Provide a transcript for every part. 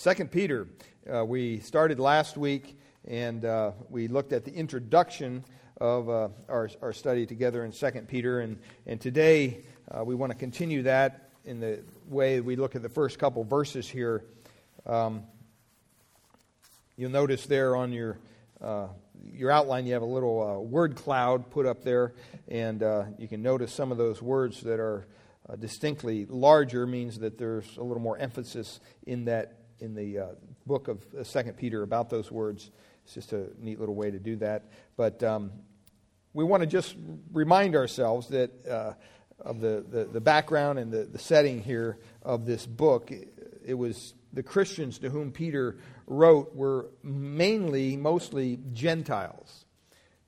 Second Peter, uh, we started last week and uh, we looked at the introduction of uh, our, our study together in Second Peter. And, and today uh, we want to continue that in the way we look at the first couple verses here. Um, you'll notice there on your, uh, your outline you have a little uh, word cloud put up there, and you can notice some of those words that are distinctly larger means that there's a little more emphasis in that in the uh, book of uh, Second Peter about those words. It's just a neat little way to do that. But um, we want to just remind ourselves that uh, of the, the, the, background and the, the setting here of this book. It was the Christians to whom Peter wrote were mainly, mostly Gentiles.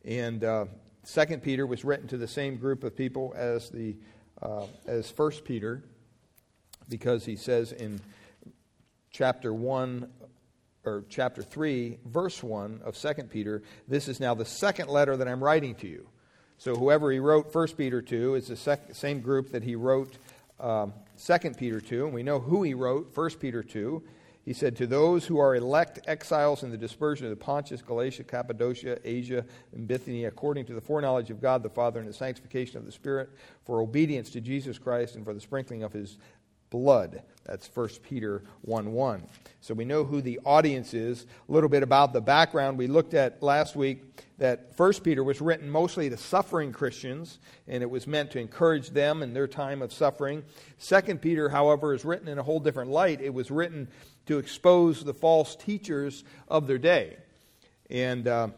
And uh, Second Peter was written to the same group of people as the uh, as First Peter, because he says in chapter 1 or chapter 3 verse 1 of 2 peter this is now the second letter that i'm writing to you. So whoever he wrote 1 peter to is the sec- same group that he wrote um, 2 peter to and we know who he wrote 1 peter to. He said to those who are elect exiles in the dispersion of the pontus galatia cappadocia asia and bithynia according to the foreknowledge of god the father and the sanctification of the spirit for obedience to jesus christ and for the sprinkling of his blood. That's 1 Peter 1 1. So we know who the audience is. A little bit about the background. We looked at last week that 1 Peter was written mostly to suffering Christians, and it was meant to encourage them in their time of suffering. 2 Peter, however, is written in a whole different light. It was written to expose the false teachers of their day. And uh,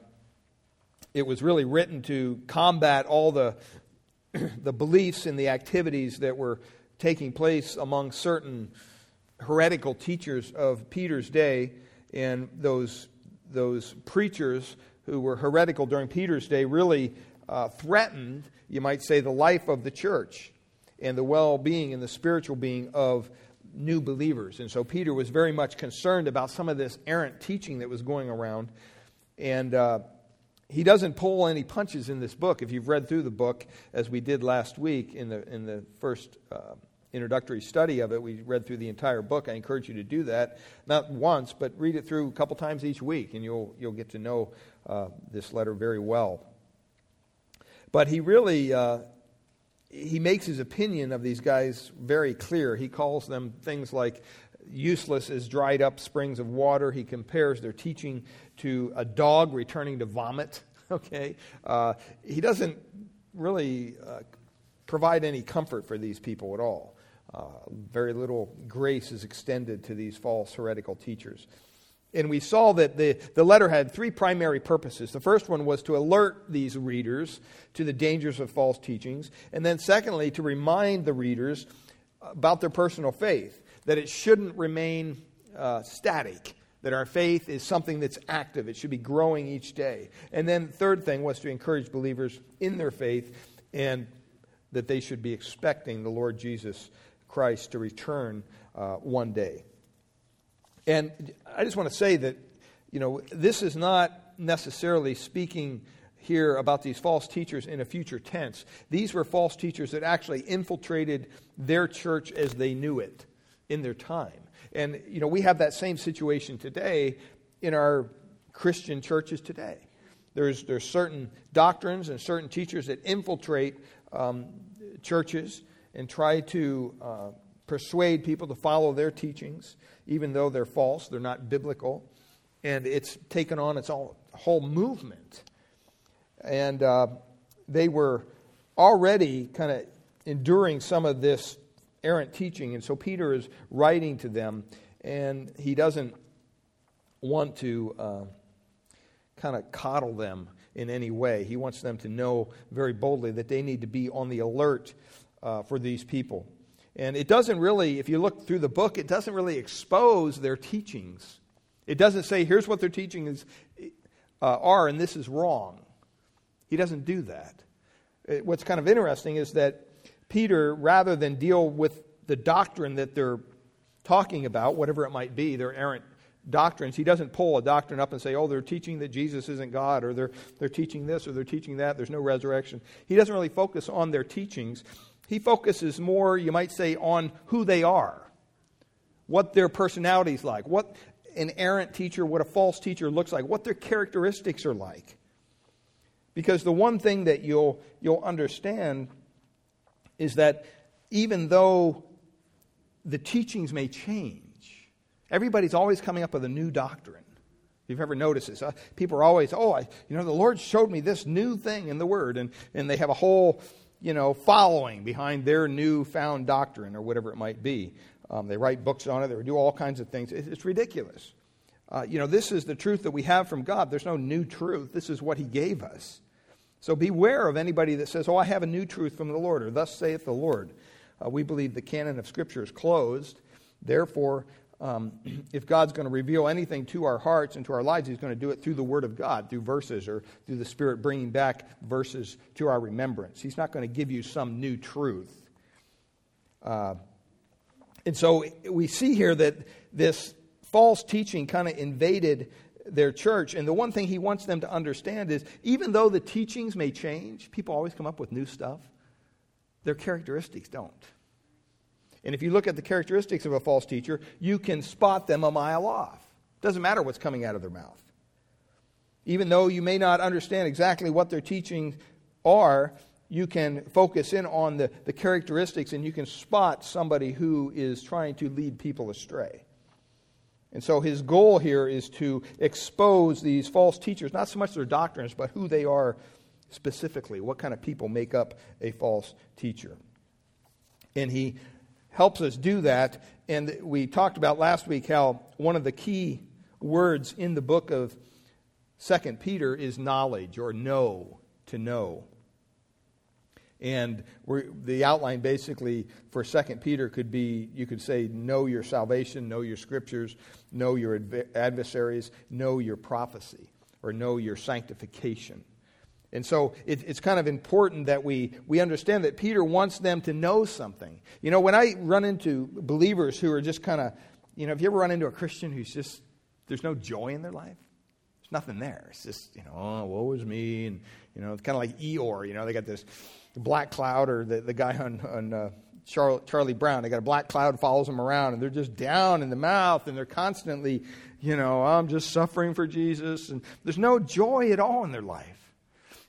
it was really written to combat all the, the beliefs and the activities that were taking place among certain heretical teachers of Peter's day, and those, those preachers who were heretical during Peter's day really uh, threatened, you might say, the life of the church and the well being and the spiritual being of new believers. And so Peter was very much concerned about some of this errant teaching that was going around. And uh, he doesn't pull any punches in this book. If you've read through the book, as we did last week in the, in the first uh, introductory study of it, we read through the entire book. I encourage you to do that, not once, but read it through a couple times each week, and you'll, you'll get to know uh, this letter very well. But he really, uh, he makes his opinion of these guys very clear. He calls them things like useless as dried up springs of water. He compares their teaching to a dog returning to vomit. Okay? Uh, he doesn't really uh, provide any comfort for these people at all. Uh, very little grace is extended to these false heretical teachers. And we saw that the, the letter had three primary purposes. The first one was to alert these readers to the dangers of false teachings. And then, secondly, to remind the readers about their personal faith that it shouldn't remain uh, static, that our faith is something that's active, it should be growing each day. And then, the third thing was to encourage believers in their faith and that they should be expecting the Lord Jesus Christ to return uh, one day. And I just want to say that, you know, this is not necessarily speaking here about these false teachers in a future tense. These were false teachers that actually infiltrated their church as they knew it in their time. And, you know, we have that same situation today in our Christian churches today. There's, there's certain doctrines and certain teachers that infiltrate um, churches and try to uh, persuade people to follow their teachings, even though they're false, they're not biblical. And it's taken on its all, whole movement. And uh, they were already kind of enduring some of this errant teaching. And so Peter is writing to them, and he doesn't want to uh, kind of coddle them in any way. He wants them to know very boldly that they need to be on the alert uh, for these people. And it doesn't really, if you look through the book, it doesn't really expose their teachings. It doesn't say, here's what their teachings uh, are, and this is wrong. He doesn't do that. It, what's kind of interesting is that Peter, rather than deal with the doctrine that they're talking about, whatever it might be, their errant doctrines, he doesn't pull a doctrine up and say, oh, they're teaching that Jesus isn't God, or they're, they're teaching this, or they're teaching that, there's no resurrection. He doesn't really focus on their teachings. He focuses more, you might say, on who they are, what their personality is like, what an errant teacher, what a false teacher looks like, what their characteristics are like. Because the one thing that you'll, you'll understand is that even though the teachings may change, everybody's always coming up with a new doctrine. If you've ever noticed this, uh, people are always, oh, I, you know, the Lord showed me this new thing in the Word, and, and they have a whole, you know, following behind their newfound doctrine or whatever it might be. Um, they write books on it. They do all kinds of things. It's, ridiculous. Uh, you know, this is the truth that we have from God. There's no new truth. This is what He gave us. So beware of anybody that says, Oh, I have a new truth from the Lord, or thus saith the Lord. Uh, we believe the canon of Scripture is closed. Therefore, um, if God's going to reveal anything to our hearts and to our lives, He's going to do it through the Word of God, through verses, or through the Spirit bringing back verses to our remembrance. He's not going to give you some new truth. Uh, and so we see here that this false teaching kind of invaded their church. And the one thing he wants them to understand is even though the teachings may change, people always come up with new stuff, their characteristics don't. And if you look at the characteristics of a false teacher, you can spot them a mile off. Doesn't matter what's coming out of their mouth. Even though you may not understand exactly what their teachings are, you can focus in on the, the characteristics and you can spot somebody who is trying to lead people astray. And so his goal here is to expose these false teachers, not so much their doctrines, but who they are specifically. What kind of people make up a false teacher? And he helps us do that. And we talked about last week how one of the key words in the book of Second Peter is knowledge or know, to know. And the outline basically for Second Peter could be you could say, know your salvation, know your scriptures, know your adversaries, know your prophecy, or know your sanctification. And so it, it's kind of important that we, we understand that Peter wants them to know something. You know, when I run into believers who are just kind of, you know, have you ever run into a Christian who's just, there's no joy in their life, there's nothing there. It's just, you know, oh, woe is me. And, you know, it's kind of like Eeyore, you know, they got this black cloud, or the, the guy on, on uh, Charlie, Charlie Brown, they got a black cloud follows them around, and they're just down in the mouth, and they're constantly, you know, I'm just suffering for Jesus. And there's no joy at all in their life.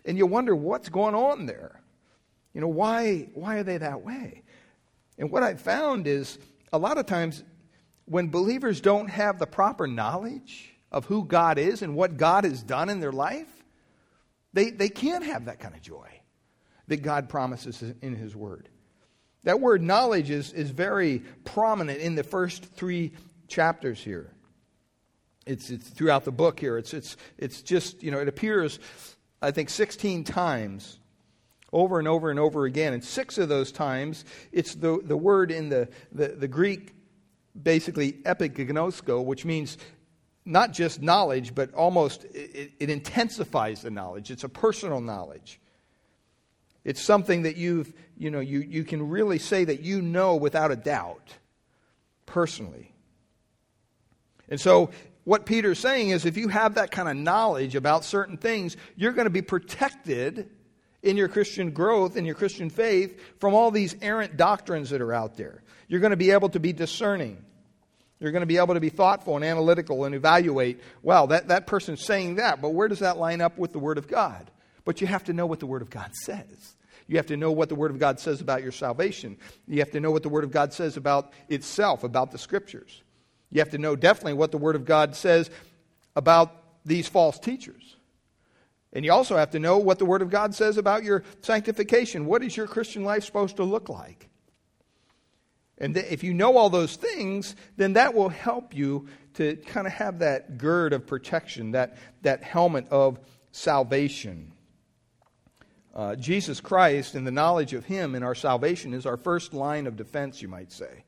And you wonder what's going on there. You know, why, why are they that way? And what I've found is a lot of times when believers don't have the proper knowledge of who God is and what God has done in their life, they, they can't have that kind of joy that God promises in His Word. That word knowledge is, is very prominent in the first three chapters here. It's, it's throughout the book here. It's, it's, it's just, you know, it appears I think, 16 times over and over and over again. And six of those times, it's the, the word in the, the, the Greek, basically epignosko, which means not just knowledge, but almost it, it, intensifies the knowledge. It's a personal knowledge. It's something that you've, you know, you, you can really say that you know without a doubt, personally. And so what Peter's saying is if you have that kind of knowledge about certain things, you're going to be protected in your Christian growth, in your Christian faith, from all these errant doctrines that are out there. You're going to be able to be discerning. You're going to be able to be thoughtful and analytical and evaluate, well, that, that person's saying that, but where does that line up with the Word of God? But you have to know what the Word of God says. You have to know what the Word of God says about your salvation. You have to know what the Word of God says about itself, about the Scriptures. You have to know definitely what the Word of God says about these false teachers. And you also have to know what the Word of God says about your sanctification. What is your Christian life supposed to look like? And if you know all those things, then that will help you to kind of have that gird of protection, that, that helmet of salvation. Uh, Jesus Christ and the knowledge of Him in our salvation is our first line of defense, you might say.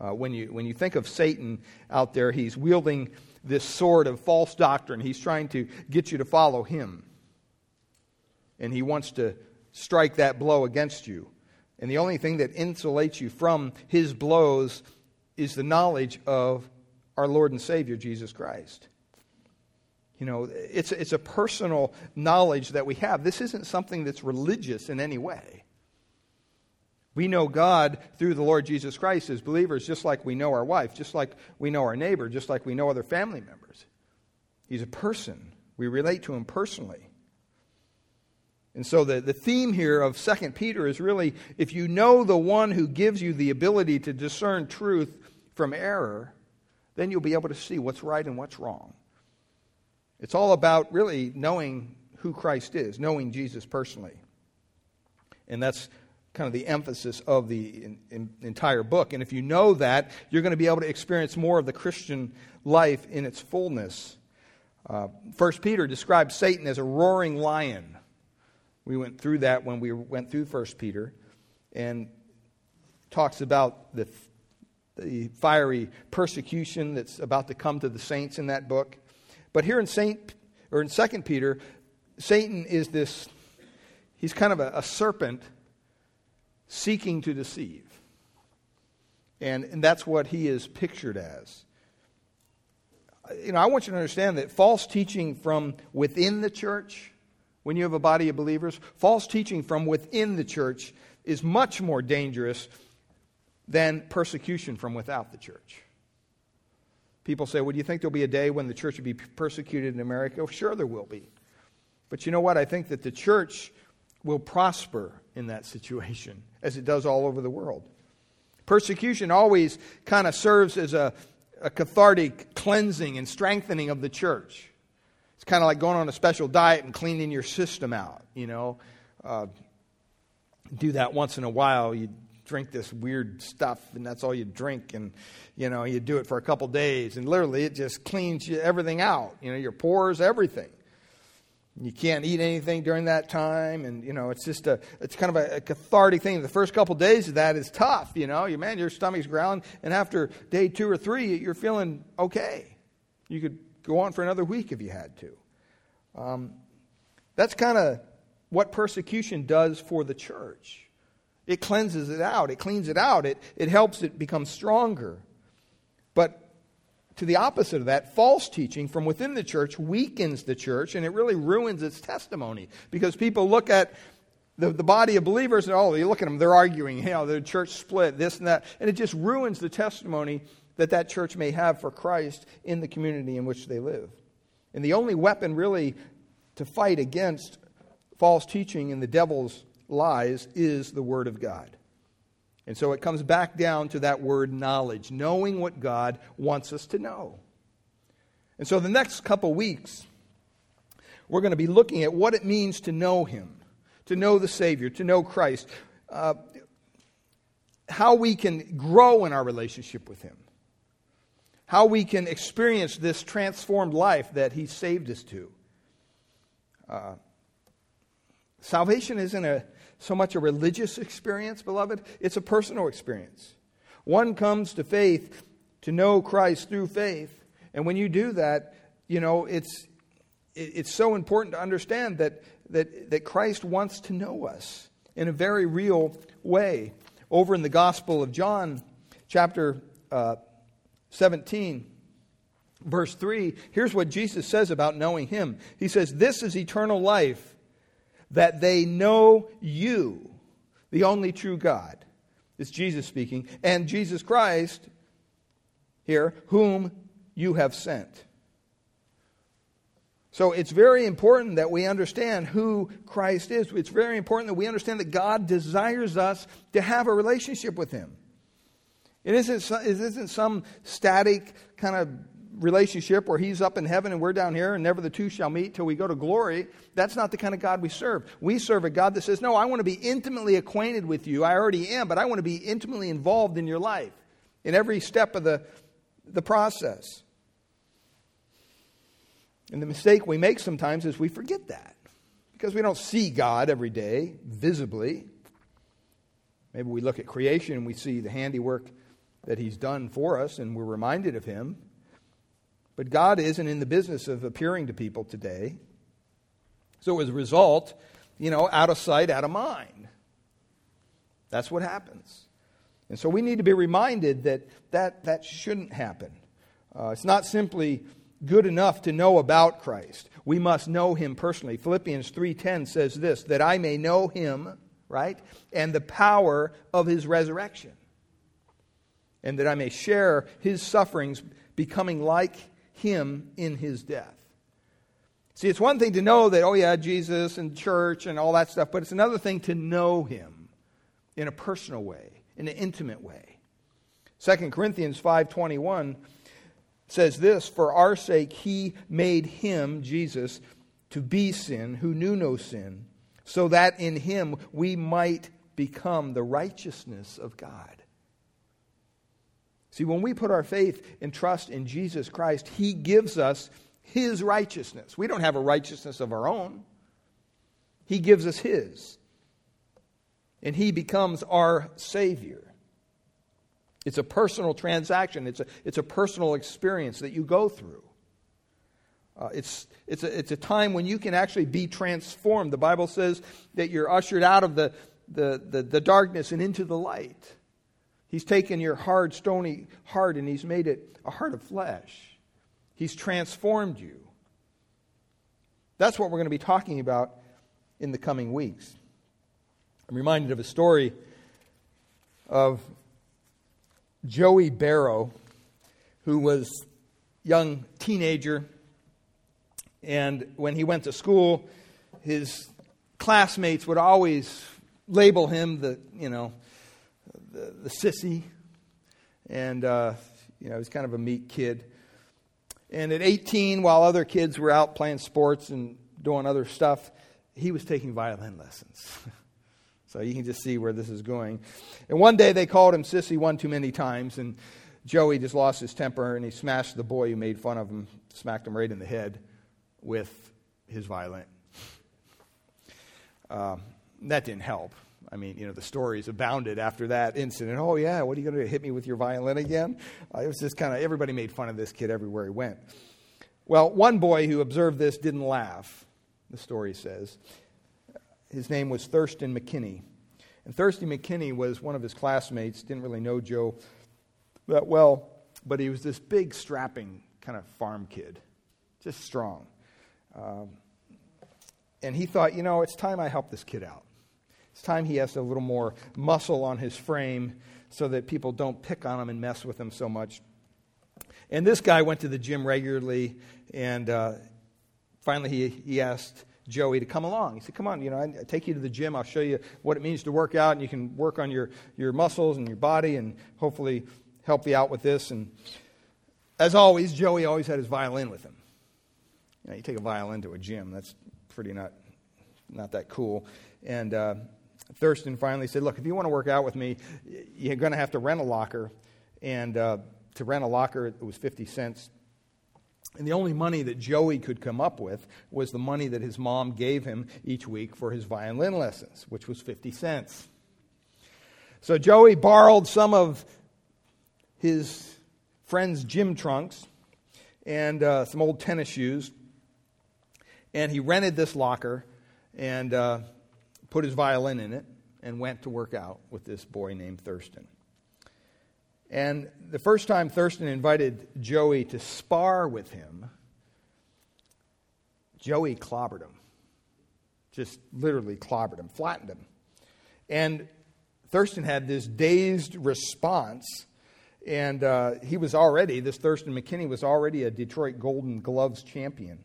Uh, when, you, when you think of Satan out there, he's wielding this sword of false doctrine. He's trying to get you to follow him. And he wants to strike that blow against you. And the only thing that insulates you from his blows is the knowledge of our Lord and Savior, Jesus Christ. You know, it's, it's a personal knowledge that we have. This isn't something that's religious in any way. We know God through the Lord Jesus Christ as believers, just like we know our wife, just like we know our neighbor, just like we know other family members. He's a person. We relate to him personally. And so the, the theme here of 2 Peter is really if you know the one who gives you the ability to discern truth from error, then you'll be able to see what's right and what's wrong. It's all about really knowing who Christ is, knowing Jesus personally. And that's kind of the emphasis of the in, in, entire book. And if you know that, you're going to be able to experience more of the Christian life in its fullness. Uh, First Peter describes Satan as a roaring lion. We went through that when we went through First Peter, and talks about the the fiery persecution that's about to come to the saints in that book. But here in Saint or in Second Peter, Satan is this. He's kind of a, a serpent seeking to deceive. And, and that's what he is pictured as. You know, I want you to understand that false teaching from within the church, when you have a body of believers, false teaching from within the church is much more dangerous than persecution from without the church. People say, well, do you think there'll be a day when the church will be persecuted in America? Well, sure, there will be. But you know what? I think that the church will prosper in that situation, as it does all over the world. Persecution always kind of serves as a, a cathartic cleansing and strengthening of the church. It's kind of like going on a special diet and cleaning your system out, you know. Uh, do that once in a while. You drink this weird stuff, and that's all you drink, and you know you do it for a couple days, and literally it just cleans you, everything out. You know your pores, everything. You can't eat anything during that time, and you know it's just a it's kind of a, a cathartic thing. The first couple of days of that is tough, you know. You man, your stomach's growling, and after day two or three, you're feeling okay. You could go on for another week if you had to. Um, that's kind of what persecution does for the church. It cleanses it out. It cleans it out. It it helps it become stronger. But to the opposite of that, false teaching from within the church weakens the church and it really ruins its testimony because people look at the, the body of believers and oh, you look at them, they're arguing, you oh, know, the church split, this and that, and it just ruins the testimony that that church may have for Christ in the community in which they live. And the only weapon really to fight against false teaching and the devil's lies is the Word of God. And so it comes back down to that word knowledge, knowing what God wants us to know. And so the next couple weeks, we're going to be looking at what it means to know Him, to know the Savior, to know Christ, uh, how we can grow in our relationship with Him, how we can experience this transformed life that He saved us to. Uh, salvation isn't a so much a religious experience, beloved, it's a personal experience. One comes to faith to know Christ through faith. And when you do that, you know, it's, it's so important to understand that, that, that Christ wants to know us in a very real way. Over in the Gospel of John, chapter uh, 17, verse 3, here's what Jesus says about knowing Him. He says, This is eternal life that they know you, the only true God. It's Jesus speaking, and Jesus Christ here, whom you have sent. So it's very important that we understand who Christ is. It's very important that we understand that God desires us to have a relationship with Him. It isn't, it isn't some static kind of relationship where he's up in heaven and we're down here and never the two shall meet till we go to glory. That's not the kind of God we serve. We serve a God that says, No, I want to be intimately acquainted with you. I already am, but I want to be intimately involved in your life in every step of the, the process. And the mistake we make sometimes is we forget that because we don't see God every day visibly. Maybe we look at creation and we see the handiwork that He's done for us and we're reminded of Him. But God isn't in the business of appearing to people today. So as a result, you know, out of sight, out of mind. That's what happens. And so we need to be reminded that that, that shouldn't happen. Uh, it's not simply good enough to know about Christ. We must know him personally. Philippians 3:10 says this, that I may know him right? And the power of his resurrection. And that I may share his sufferings, becoming like him in his death. See, it's one thing to know that, oh, yeah, Jesus and church and all that stuff, but it's another thing to know him in a personal way, in an intimate way. 2 Corinthians 5.21 says this, For our sake he made him, Jesus, to be sin, who knew no sin, so that in him we might become the righteousness of God. See, when we put our faith and trust in Jesus Christ, he gives us his righteousness. We don't have a righteousness of our own. He gives us His. And He becomes our Savior. It's a personal transaction, it's a, it's a personal experience that you go through. Uh, it's, it's, a, it's a time when you can actually be transformed. The Bible says that you're ushered out of the, the, the, the darkness and into the light. He's taken your hard, stony heart and He's made it a heart of flesh. He's transformed you. That's what we're going to be talking about in the coming weeks. I'm reminded of a story of Joey Barrow, who was a young teenager, and when he went to school, his classmates would always label him the, you know, the, the sissy, and uh, you know, he's kind of a meek kid. And at 18, while other kids were out playing sports and doing other stuff, he was taking violin lessons. so you can just see where this is going. And one day they called him sissy one too many times, and Joey just lost his temper and he smashed the boy who made fun of him, smacked him right in the head with his violin. Um, that didn't help. I mean, you know, the stories abounded after that incident. Oh, yeah, what are you going to hit me with your violin again? Uh, it was just kind of, everybody made fun of this kid everywhere he went. Well, one boy who observed this didn't laugh, the story says. His name was Thurston McKinney. And Thurston McKinney was one of his classmates, didn't really know Joe that well, but he was this big, strapping kind of farm kid, just strong. Um, and he thought, you know, it's time I help this kid out. It's time he has a little more muscle on his frame so that people don't pick on him and mess with him so much. And this guy went to the gym regularly, and uh, finally he, he asked Joey to come along. He said, Come on, you know, I take you to the gym. I'll show you what it means to work out, and you can work on your, your muscles and your body and hopefully help you out with this. And as always, Joey always had his violin with him. You know, you take a violin to a gym, that's pretty not, not that cool. And uh, Thurston finally said, Look, if you want to work out with me, you're going to have to rent a locker. And uh, to rent a locker, it was 50 cents. And the only money that Joey could come up with was the money that his mom gave him each week for his violin lessons, which was 50 cents. So Joey borrowed some of his friend's gym trunks and uh, some old tennis shoes, and he rented this locker. And uh, put his violin in it, and went to work out with this boy named Thurston. And the first time Thurston invited Joey to spar with him, Joey clobbered him. Just literally clobbered him, flattened him. And Thurston had this dazed response. And uh, he was already, this Thurston McKinney was already a Detroit Golden Gloves champion.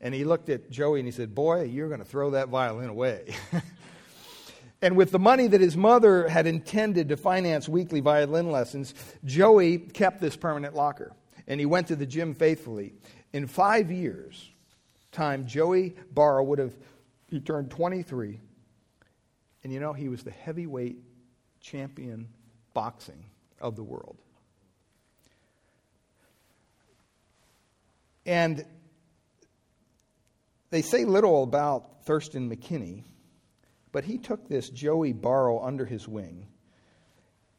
And he looked at Joey and he said, Boy, you're going to throw that violin away. and with the money that his mother had intended to finance weekly violin lessons, Joey kept this permanent locker. And he went to the gym faithfully. In five years' time, Joey Barrow would have, he turned 23. And you know, he was the heavyweight champion boxing of the world. And they say little about Thurston McKinney, but he took this Joey Barrow under his wing.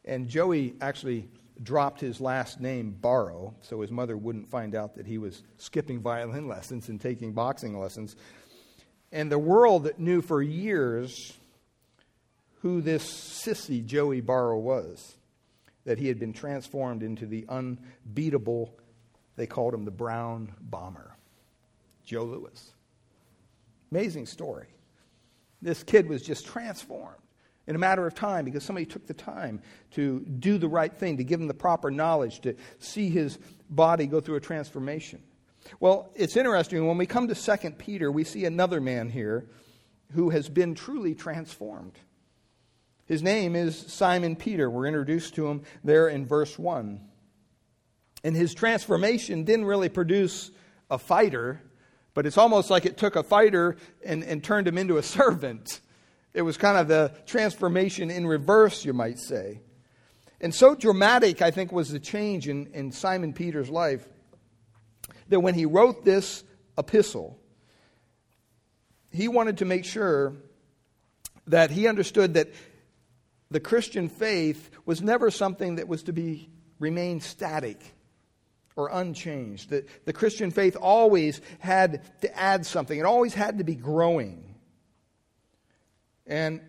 And Joey actually dropped his last name, Barrow, so his mother wouldn't find out that he was skipping violin lessons and taking boxing lessons. And the world that knew for years who this sissy Joey Barrow was, that he had been transformed into the unbeatable, they called him the Brown Bomber, Joe Louis. Amazing story. This kid was just transformed in a matter of time because somebody took the time to do the right thing, to give him the proper knowledge, to see his body go through a transformation. Well, it's interesting. When we come to 2 Peter, we see another man here who has been truly transformed. His name is Simon Peter. We're introduced to him there in verse 1. And his transformation didn't really produce a fighter, but it's almost like it took a fighter and, and turned him into a servant. It was kind of the transformation in reverse, you might say. And so dramatic, I think, was the change in, in Simon Peter's life that when he wrote this epistle, he wanted to make sure that he understood that the Christian faith was never something that was to be remain static or unchanged. The, the Christian faith always had to add something, it always had to be growing. And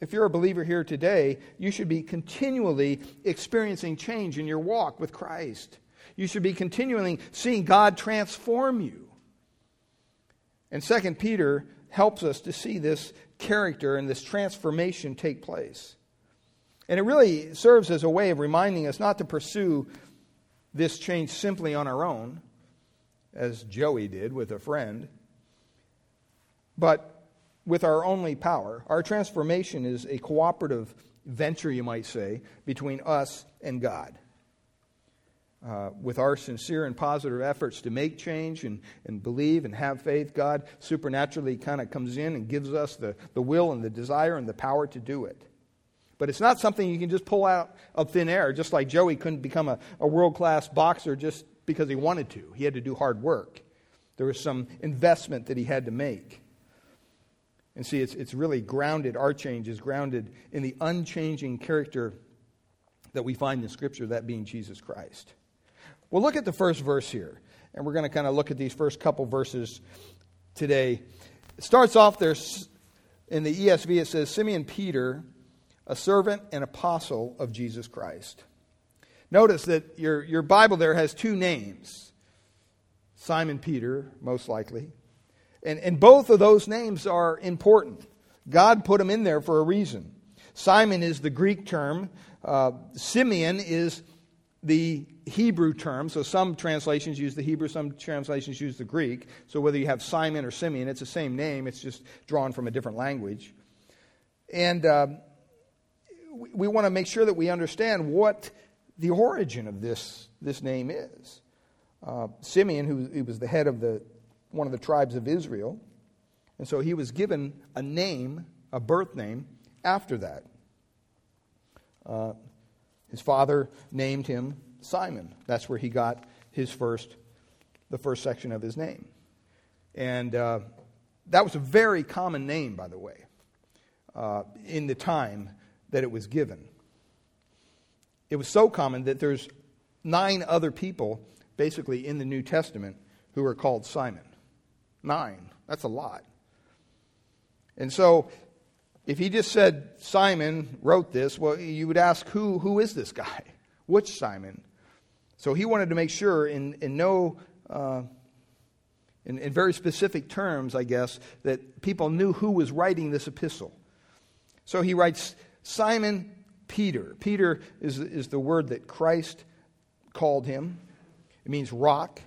if you're a believer here today, you should be continually experiencing change in your walk with Christ. You should be continually seeing God transform you. And Second Peter helps us to see this character and this transformation take place. And it really serves as a way of reminding us not to pursue this change simply on our own, as Joey did with a friend, but with our only power. Our transformation is a cooperative venture, you might say, between us and God. Uh, with our sincere and positive efforts to make change and, and believe and have faith, God supernaturally kind of comes in and gives us the, the will and the desire and the power to do it. But it's not something you can just pull out of thin air, just like Joey couldn't become a, a world class boxer just because he wanted to. He had to do hard work. There was some investment that he had to make. And see, it's, it's really grounded, our change is grounded in the unchanging character that we find in Scripture, that being Jesus Christ. Well, look at the first verse here. And we're going to kind of look at these first couple verses today. It starts off there in the ESV, it says, Simeon Peter a servant and apostle of Jesus Christ. Notice that your, your Bible there has two names Simon Peter, most likely. And, and both of those names are important. God put them in there for a reason. Simon is the Greek term, uh, Simeon is the Hebrew term. So some translations use the Hebrew, some translations use the Greek. So whether you have Simon or Simeon, it's the same name, it's just drawn from a different language. And. Uh, we want to make sure that we understand what the origin of this, this name is. Uh, Simeon, who, who was the head of the, one of the tribes of Israel, and so he was given a name, a birth name, after that. Uh, his father named him Simon. That's where he got his first, the first section of his name. And uh, that was a very common name, by the way, uh, in the time that it was given. It was so common that there's nine other people, basically, in the New Testament who are called Simon. Nine. That's a lot. And so, if he just said Simon wrote this, well, you would ask, who, who is this guy? Which Simon? So he wanted to make sure, in, in no, uh, in, in very specific terms, I guess, that people knew who was writing this epistle. So he writes Simon Peter. Peter is, is the word that Christ called him. It means rock.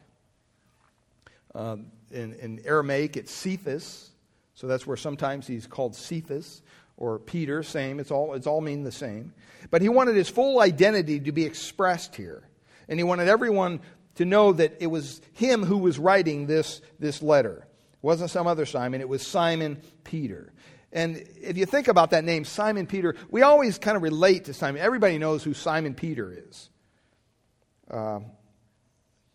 Um, in, in, Aramaic, it's Cephas. So that's where sometimes he's called Cephas or Peter, same. It's all, it's all mean the same. But he wanted his full identity to be expressed here. And he wanted everyone to know that it was him who was writing this, this letter. It wasn't some other Simon, it was Simon Peter. And if you think about that name, Simon Peter, we always kind of relate to Simon. Everybody knows who Simon Peter is. Uh,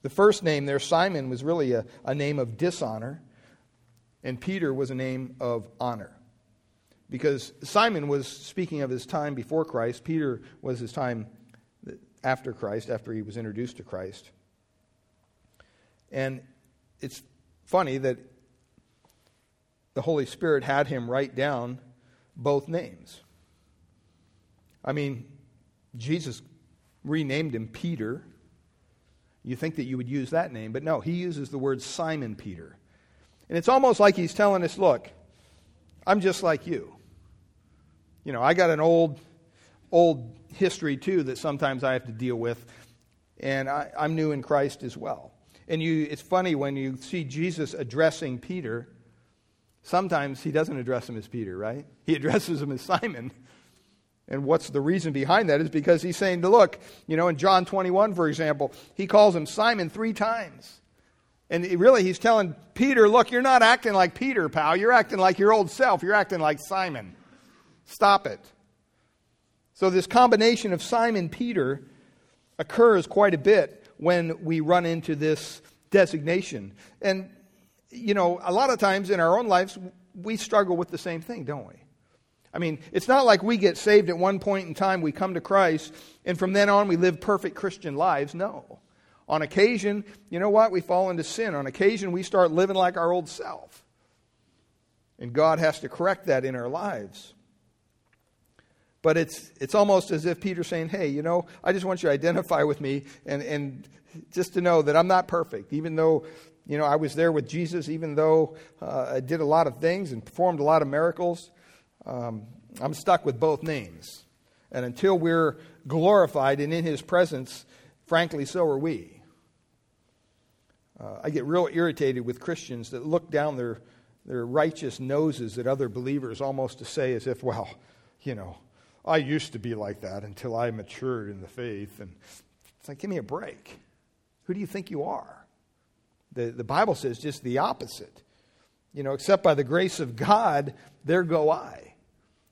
the first name there, Simon, was really a, a name of dishonor, and Peter was a name of honor. Because Simon was speaking of his time before Christ, Peter was his time after Christ, after he was introduced to Christ. And it's funny that the Holy Spirit had him write down both names. I mean, Jesus renamed him Peter. You think that you would use that name, but no, he uses the word Simon Peter. And it's almost like he's telling us look, I'm just like you. You know, I got an old, old history too that sometimes I have to deal with, and I, I'm new in Christ as well. And you, it's funny when you see Jesus addressing Peter, sometimes he doesn't address him as Peter, right? He addresses him as Simon. And what's the reason behind that is because he's saying to look, you know, in John 21, for example, he calls him Simon three times. And really, he's telling Peter, look, you're not acting like Peter, pal. You're acting like your old self. You're acting like Simon. Stop it. So, this combination of Simon Peter occurs quite a bit when we run into this designation. And, you know, a lot of times in our own lives, we struggle with the same thing, don't we? I mean, it's not like we get saved at one point in time, we come to Christ, and from then on we live perfect Christian lives. No. On occasion, you know what? We fall into sin. On occasion, we start living like our old self. And God has to correct that in our lives. But it's, it's almost as if Peter's saying, hey, you know, I just want you to identify with me and, and just to know that I'm not perfect, even though, you know, I was there with Jesus, even though uh, I did a lot of things and performed a lot of miracles. Um, I'm stuck with both names. And until we're glorified and in his presence, frankly, so are we. Uh, I get real irritated with Christians that look down their, their righteous noses at other believers almost to say, as if, well, you know, I used to be like that until I matured in the faith. And it's like, give me a break. Who do you think you are? The, the Bible says just the opposite. You know, except by the grace of God, there go I.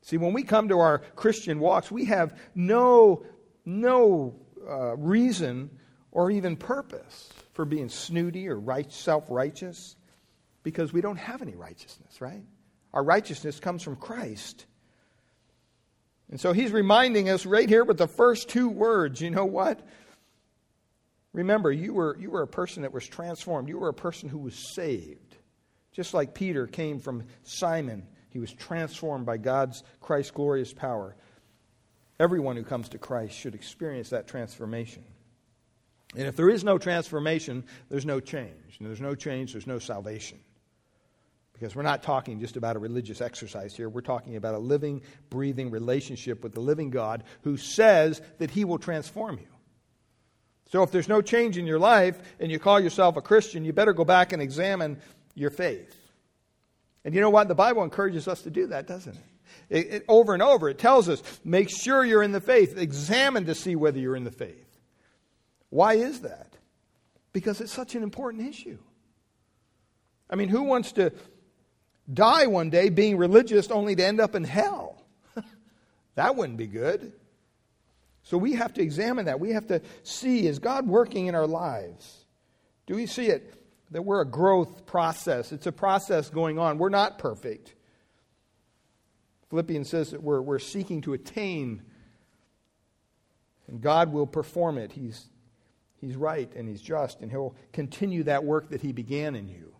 See, when we come to our Christian walks, we have no, no uh, reason or even purpose for being snooty or right, self righteous because we don't have any righteousness, right? Our righteousness comes from Christ. And so he's reminding us right here with the first two words you know what? Remember, you were, you were a person that was transformed, you were a person who was saved. Just like Peter came from Simon, he was transformed by God's Christ's glorious power. Everyone who comes to Christ should experience that transformation. And if there is no transformation, there's no change. And there's no change, there's no salvation. Because we're not talking just about a religious exercise here. We're talking about a living, breathing relationship with the living God who says that he will transform you. So if there's no change in your life and you call yourself a Christian, you better go back and examine your faith. And you know what? The Bible encourages us to do that, doesn't it? It, it? over and over, it tells us make sure you're in the faith, examine to see whether you're in the faith. Why is that? Because it's such an important issue. I mean, who wants to die one day being religious only to end up in hell? that wouldn't be good. So we have to examine that. We have to see is God working in our lives? Do we see it? That we're a growth process. It's a process going on. We're not perfect. Philippians says that we're, we're seeking to attain, and God will perform it. He's He's right and He's just, and He'll continue that work that He began in you.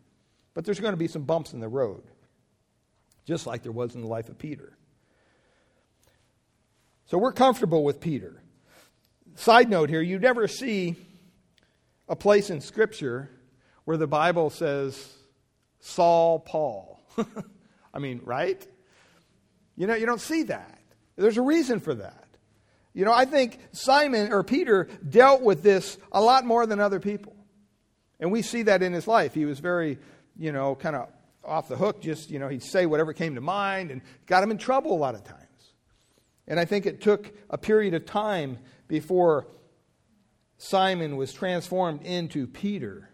But there's going to be some bumps in the road, just like there was in the life of Peter. So we're comfortable with Peter. Side note here you never see a place in Scripture where the Bible says Saul Paul. I mean, right? You know, you don't see that. There's a reason for that. You know, I think Simon or Peter dealt with this a lot more than other people. And we see that in his life. He was very, you know, kind of off the hook, just, you know, he'd say whatever came to mind and got him in trouble a lot of times. And I think it took a period of time before Simon was transformed into Peter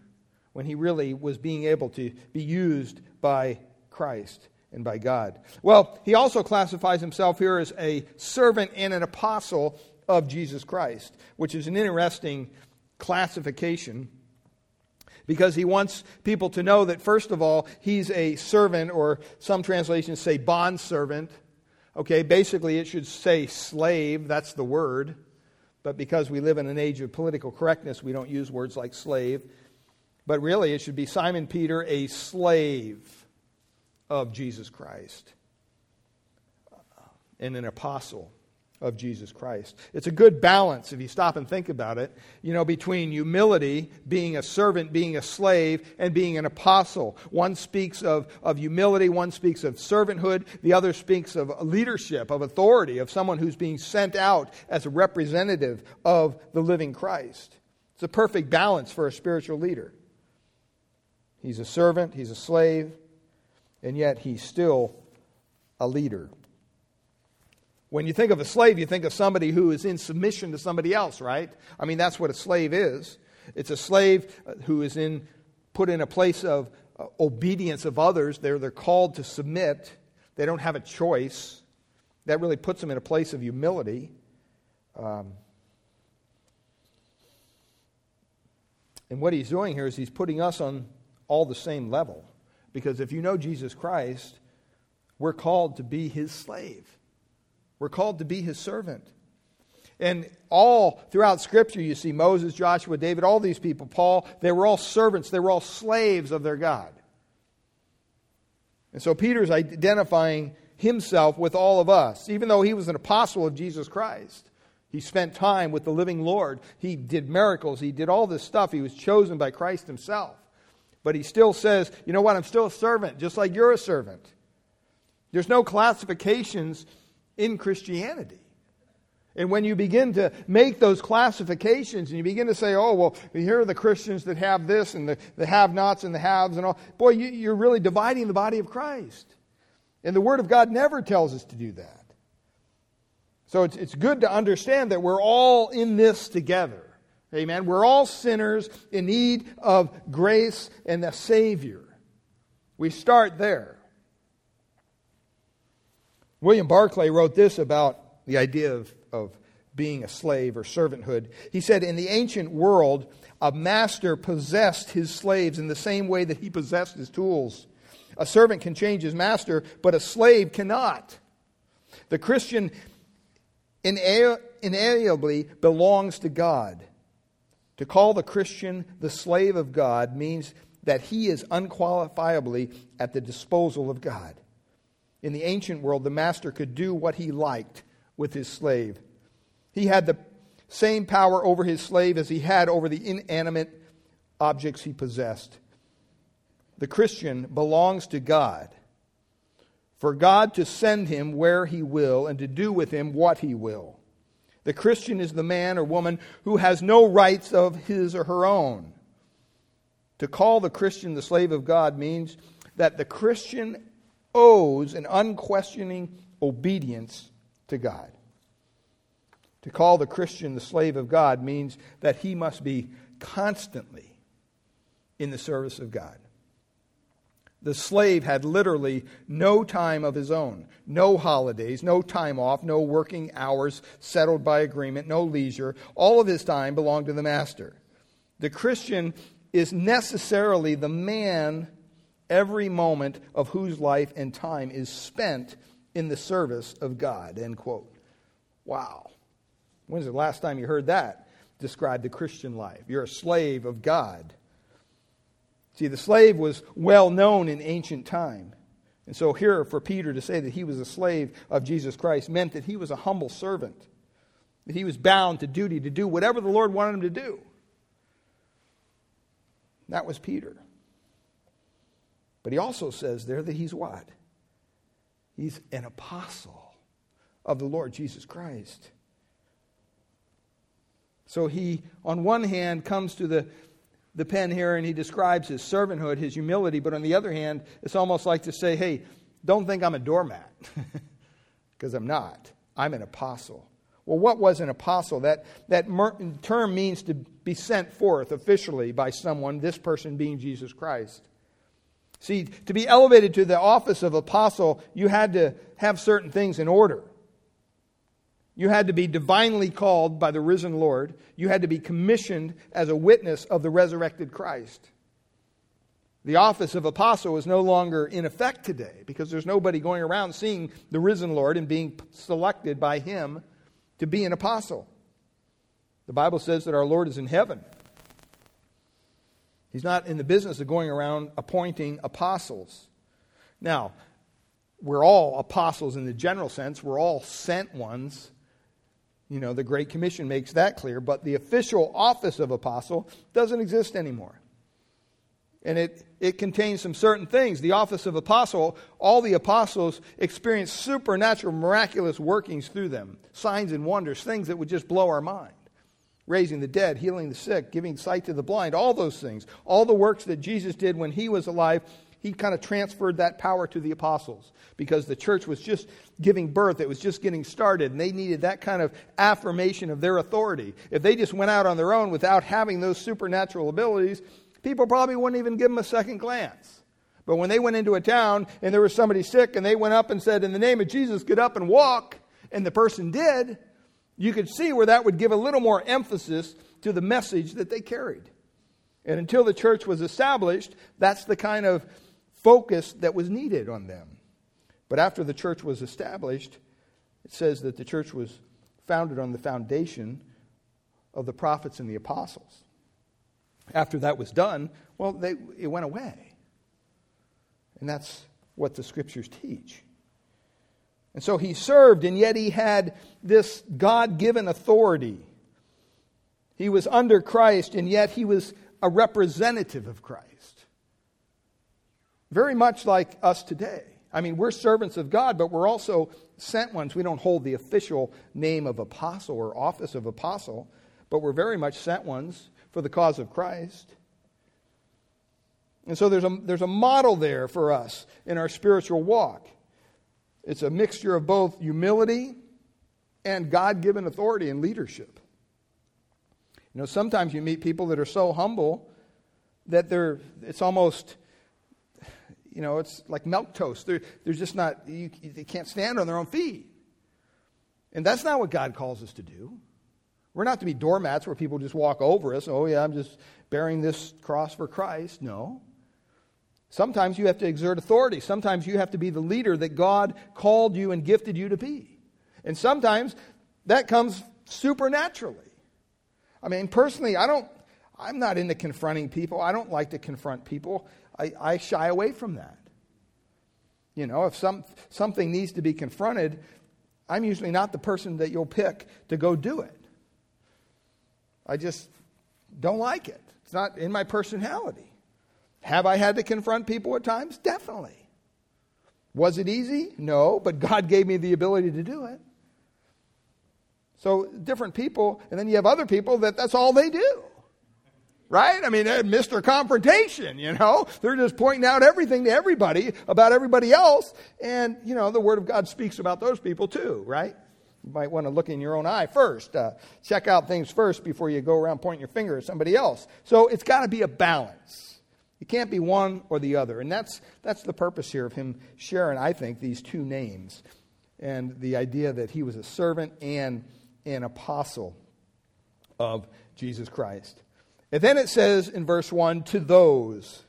when he really was being able to be used by Christ and by God. Well, he also classifies himself here as a servant and an apostle of Jesus Christ, which is an interesting classification because he wants people to know that, first of all, he's a servant, or some translations say bond servant. Okay, basically it should say slave, that's the word. But because we live in an age of political correctness, we don't use words like slave. But really, it should be Simon Peter, a slave of Jesus Christ and an apostle of Jesus Christ. It's a good balance if you stop and think about it, you know, between humility, being a servant, being a slave, and being an apostle. One speaks of, of humility, one speaks of servanthood, the other speaks of leadership, of authority, of someone who's being sent out as a representative of the living Christ. It's a perfect balance for a spiritual leader. He's a servant, he's a slave, and yet he's still a leader. When you think of a slave, you think of somebody who is in submission to somebody else, right? I mean, that's what a slave is. It's a slave uh, who is in, put in a place of uh, obedience of others. They're, they're called to submit, they don't have a choice. That really puts them in a place of humility. Um, and what he's doing here is he's putting us on all the same level. Because if you know Jesus Christ, we're called to be his slave. We're called to be his servant. And all throughout Scripture, you see Moses, Joshua, David, all these people, Paul, they were all servants, they were all slaves of their God. And so Peter's identifying himself with all of us, even though he was an apostle of Jesus Christ. He spent time with the living Lord. He did miracles. He did all this stuff. He was chosen by Christ himself. But he still says, you know what? I'm still a servant, just like you're a servant. There's no classifications in Christianity. And when you begin to make those classifications and you begin to say, oh, well, here are the Christians that have this and the, the have nots and the haves and all, boy, you, you're really dividing the body of Christ. And the Word of God never tells us to do that. So it's, it's good to understand that we're all in this together. Amen. We're all sinners in need of grace and a Savior. We start there. William Barclay wrote this about the idea of, of being a slave or servanthood. He said, In the ancient world, a master possessed his slaves in the same way that he possessed his tools. A servant can change his master, but a slave cannot. The Christian inalienably belongs to God. To call the Christian the slave of God means that he is unqualifiably at the disposal of God. In the ancient world, the master could do what he liked with his slave. He had the same power over his slave as he had over the inanimate objects he possessed. The Christian belongs to God. For God to send him where he will and to do with him what he will. The Christian is the man or woman who has no rights of his or her own. To call the Christian the slave of God means that the Christian owes an unquestioning obedience to God. To call the Christian the slave of God means that he must be constantly in the service of God. The slave had literally no time of his own, no holidays, no time off, no working hours settled by agreement, no leisure. All of his time belonged to the master. The Christian is necessarily the man every moment of whose life and time is spent in the service of God. End quote. Wow. When's the last time you heard that describe the Christian life? You're a slave of God. See, the slave was well known in ancient time. And so, here for Peter to say that he was a slave of Jesus Christ meant that he was a humble servant, that he was bound to duty to do whatever the Lord wanted him to do. That was Peter. But he also says there that he's what? He's an apostle of the Lord Jesus Christ. So he, on one hand, comes to the, the pen here and he describes his servanthood, his humility, but on the other hand, it's almost like to say, hey, don't think I'm a doormat, because I'm not. I'm an apostle. Well, what was an apostle? That, that term means to be sent forth officially by someone, this person being Jesus Christ. See, to be elevated to the office of apostle, you had to have certain things in order. You had to be divinely called by the risen Lord. You had to be commissioned as a witness of the resurrected Christ. The office of apostle is no longer in effect today because there's nobody going around seeing the risen Lord and being selected by him to be an apostle. The Bible says that our Lord is in heaven. He's not in the business of going around appointing apostles. Now, we're all apostles in the general sense, we're all sent ones You know, the Great Commission makes that clear, but the official office of apostle doesn't exist anymore. And it, it contains some certain things. The office of apostle, all the apostles experienced supernatural, miraculous workings through them, signs and wonders, things that would just blow our mind. Raising the dead, healing the sick, giving sight to the blind, all those things. All the works that Jesus did when he was alive, he kind of transferred that power to the apostles because the church was just giving birth. It was just getting started, and they needed that kind of affirmation of their authority. If they just went out on their own without having those supernatural abilities, people probably wouldn't even give them a second glance. But when they went into a town and there was somebody sick and they went up and said, In the name of Jesus, get up and walk, and the person did, you could see where that would give a little more emphasis to the message that they carried. And until the church was established, that's the kind of focus that was needed on them. But after the church was established, it says that the church was founded on the foundation of the prophets and the apostles. After that was done, well, they, it went away. And that's what the scriptures teach. And so he served, and yet he had this God given authority. He was under Christ, and yet he was a representative of Christ. Very much like us today. I mean, we're servants of God, but we're also sent ones. We don't hold the official name of apostle or office of apostle, but we're very much sent ones for the cause of Christ. And so there's a, there's a model there for us in our spiritual walk. It's a mixture of both humility and God given authority and leadership. You know, sometimes you meet people that are so humble that they're, it's almost you know, it's like milk toast. They're, they're just not, you, they can't stand on their own feet. And that's not what God calls us to do. We're not to be doormats where people just walk over us. Oh, yeah, I'm just bearing this cross for Christ. No. Sometimes you have to exert authority. Sometimes you have to be the leader that God called you and gifted you to be. And sometimes that comes supernaturally. I mean, personally, I don't, I'm not into confronting people. I don't like to confront people. I, I shy away from that. You know, if some, something needs to be confronted, I'm usually not the person that you'll pick to go do it. I just don't like it. It's not in my personality. Have I had to confront people at times? Definitely. Was it easy? No, but God gave me the ability to do it. So different people, and then you have other people that that's all they do right? I mean, Mr. Confrontation, you know? They're just pointing out everything to everybody about everybody else. And, you know, the Word of God speaks about those people too, right? You might want to look in your own eye first. Uh, check out things first before you go around pointing your finger at somebody else. So it's got to be a balance. It can't be one or the other. And that's, that's the purpose here of him sharing, I think, these two names and the idea that he was a servant and an apostle of Jesus Christ. And then it says in verse 1 to those.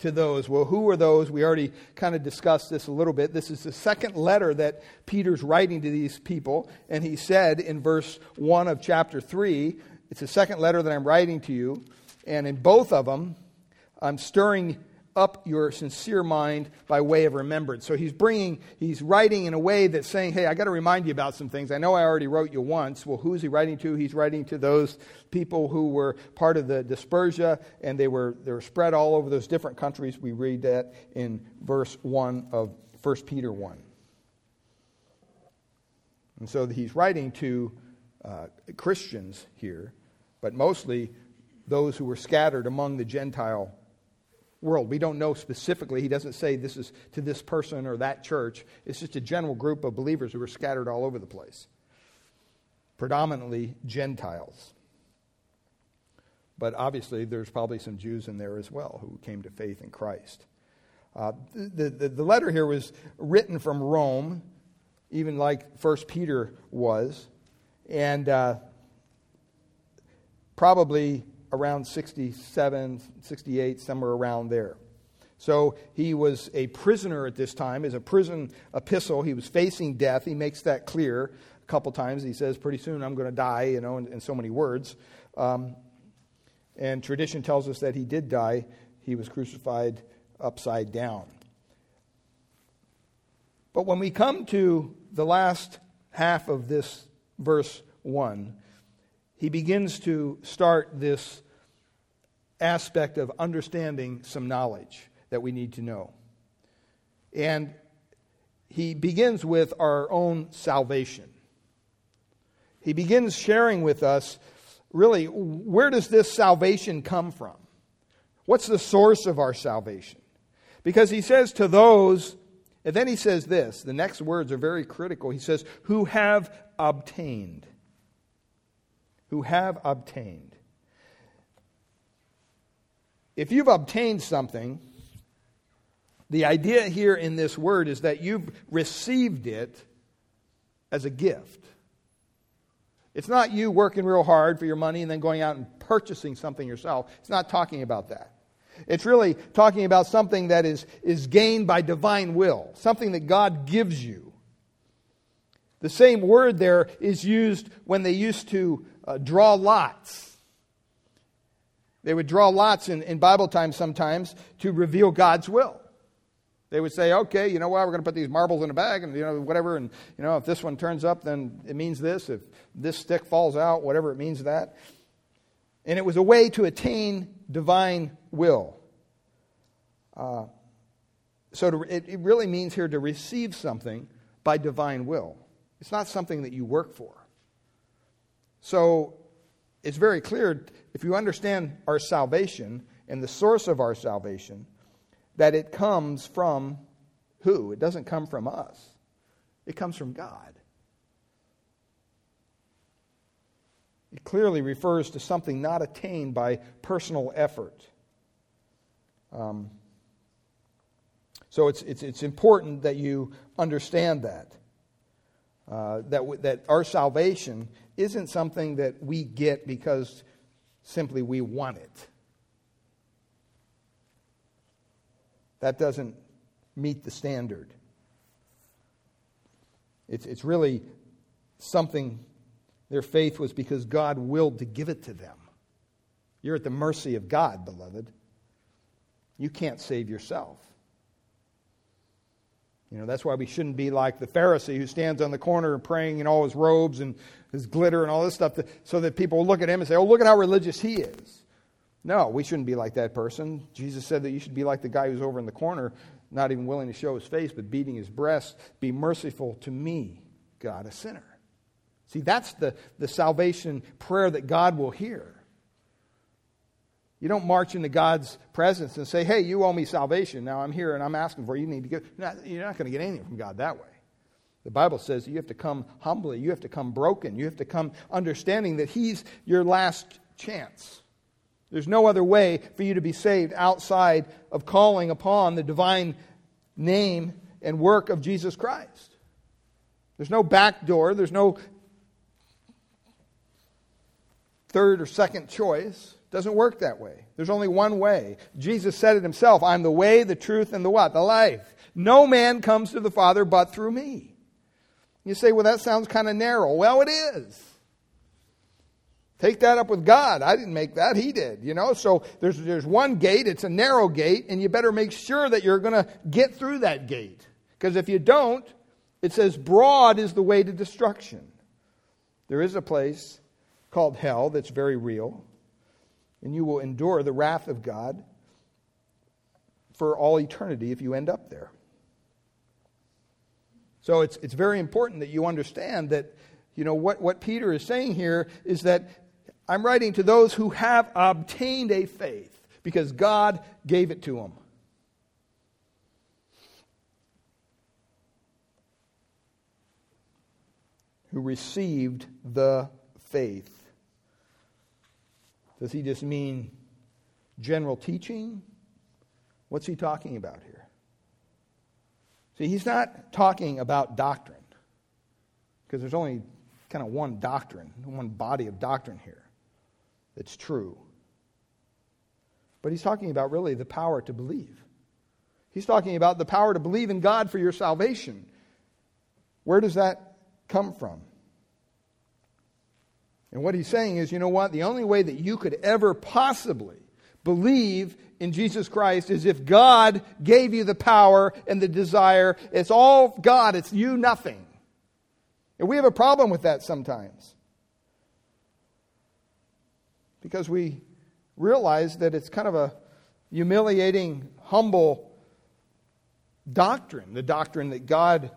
To those. Well, who are those? We already kind of discussed this a little bit. This is the second letter that Peter's writing to these people. And he said in verse 1 of chapter 3, it's the second letter that I'm writing to you. And in both of them, I'm stirring up your sincere mind by way of remembrance. So he's bringing, he's writing in a way that's saying, hey, I got to remind you about some things. I know I already wrote you once. Well, who's he writing to? He's writing to those people who were part of the dispersia and they were, they were spread all over those different countries. We read that in verse 1 of 1 Peter 1. And so he's writing to uh, Christians here, but mostly those who were scattered among the Gentile world. We don't know specifically. He doesn't say this is to this person or that church. It's just a general group of believers who are scattered all over the place, predominantly Gentiles. But obviously, there's probably some Jews in there as well who came to faith in Christ. Uh, the, the, the letter here was written from Rome, even like First Peter was, and uh, probably around 67, 68, somewhere around there. So he was a prisoner at this time, as a prison epistle. He was facing death. He makes that clear a couple times. He says, Pretty soon I'm going to die, you know, in, in so many words. Um, and tradition tells us that he did die. He was crucified upside down. But when we come to the last half of this verse 1, he begins to start this aspect of understanding some knowledge that we need to know. And he begins with our own salvation. He begins sharing with us really where does this salvation come from? What's the source of our salvation? Because he says to those, and then he says this, the next words are very critical. He says, who have obtained. Who have obtained. If you've obtained something, the idea here in this word is that you've received it as a gift. It's not you working real hard for your money and then going out and purchasing something yourself. It's not talking about that. It's really talking about something that is, is gained by divine will, something that God gives you. The same word there is used when they used to uh, draw lots. They would draw lots in, in Bible times sometimes to reveal God's will. They would say, okay, you know what, we're going to put these marbles in a bag and, you know, whatever, and, you know, if this one turns up, then it means this. If this stick falls out, whatever, it means that. And it was a way to attain divine will. Uh, so to, it, it really means here to receive something by divine will. It's not something that you work for. So it's very clear if you understand our salvation and the source of our salvation, that it comes from who? It doesn't come from us, it comes from God. It clearly refers to something not attained by personal effort. Um, so it's, it's, it's important that you understand that. Uh, that, w- that our salvation isn't something that we get because simply we want it. That doesn't meet the standard. It's, it's really something their faith was because God willed to give it to them. You're at the mercy of God, beloved. You can't save yourself. You know, that's why we shouldn't be like the Pharisee who stands on the corner praying in all his robes and his glitter and all this stuff so that people look at him and say, oh, look at how religious he is. No, we shouldn't be like that person. Jesus said that you should be like the guy who's over in the corner, not even willing to show his face, but beating his breast. Be merciful to me, God, a sinner. See, that's the, the salvation prayer that God will hear. You don't march into God's presence and say, hey, you owe me salvation. Now I'm here and I'm asking for it. You need to get. You're not going to get anything from God that way. The Bible says you have to come humbly, you have to come broken, you have to come understanding that He's your last chance. There's no other way for you to be saved outside of calling upon the divine name and work of Jesus Christ. There's no back door, there's no third or second choice. Doesn't work that way. There's only one way. Jesus said it himself I'm the way, the truth, and the what? The life. No man comes to the Father but through me. You say, well, that sounds kind of narrow. Well, it is. Take that up with God. I didn't make that. He did, you know? So there's, there's one gate. It's a narrow gate, and you better make sure that you're going to get through that gate. Because if you don't, it says broad is the way to destruction. There is a place called hell that's very real, and you will endure the wrath of God for all eternity if you end up there. So it's, it's very important that you understand that, you know, what, what Peter is saying here is that I'm writing to those who have obtained a faith because God gave it to them. Who received the faith. Does he just mean general teaching? What's he talking about here? See, he's not talking about doctrine, because there's only kind of one doctrine, one body of doctrine here that's true. But he's talking about really the power to believe. He's talking about the power to believe in God for your salvation. Where does that come from? And what he's saying is, you know what? The only way that you could ever possibly believe in Jesus Christ is if God gave you the power and the desire. It's all God, it's you nothing. And we have a problem with that sometimes. because we realize that it's kind of a humiliating, humble doctrine, the doctrine that God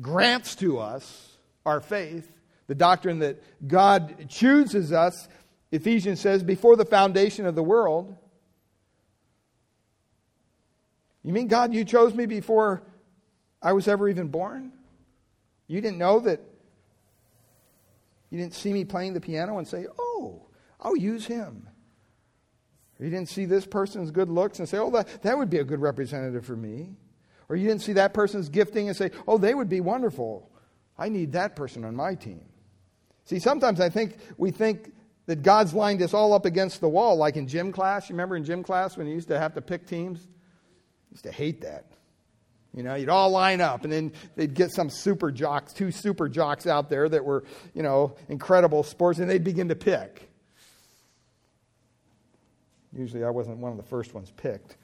grants to us our faith, the doctrine that God chooses us, Ephesians says, before the foundation of the world. You mean, God, you chose me before I was ever even born? You didn't know that you didn't see me playing the piano and say, oh, I'll use him. Or you didn't see this person's good looks and say, oh, that, that would be a good representative for me. Or you didn't see that person's gifting and say, oh, they would be wonderful. I need that person on my team. See, sometimes I think we think that God's lined us all up against the wall, like in gym class. You remember in gym class when you used to have to pick teams? I used to hate that. You know, you'd all line up, and then they'd get some super jocks, two super jocks out there that were, you know, incredible sports, and they'd begin to pick. Usually I wasn't one of the first ones picked.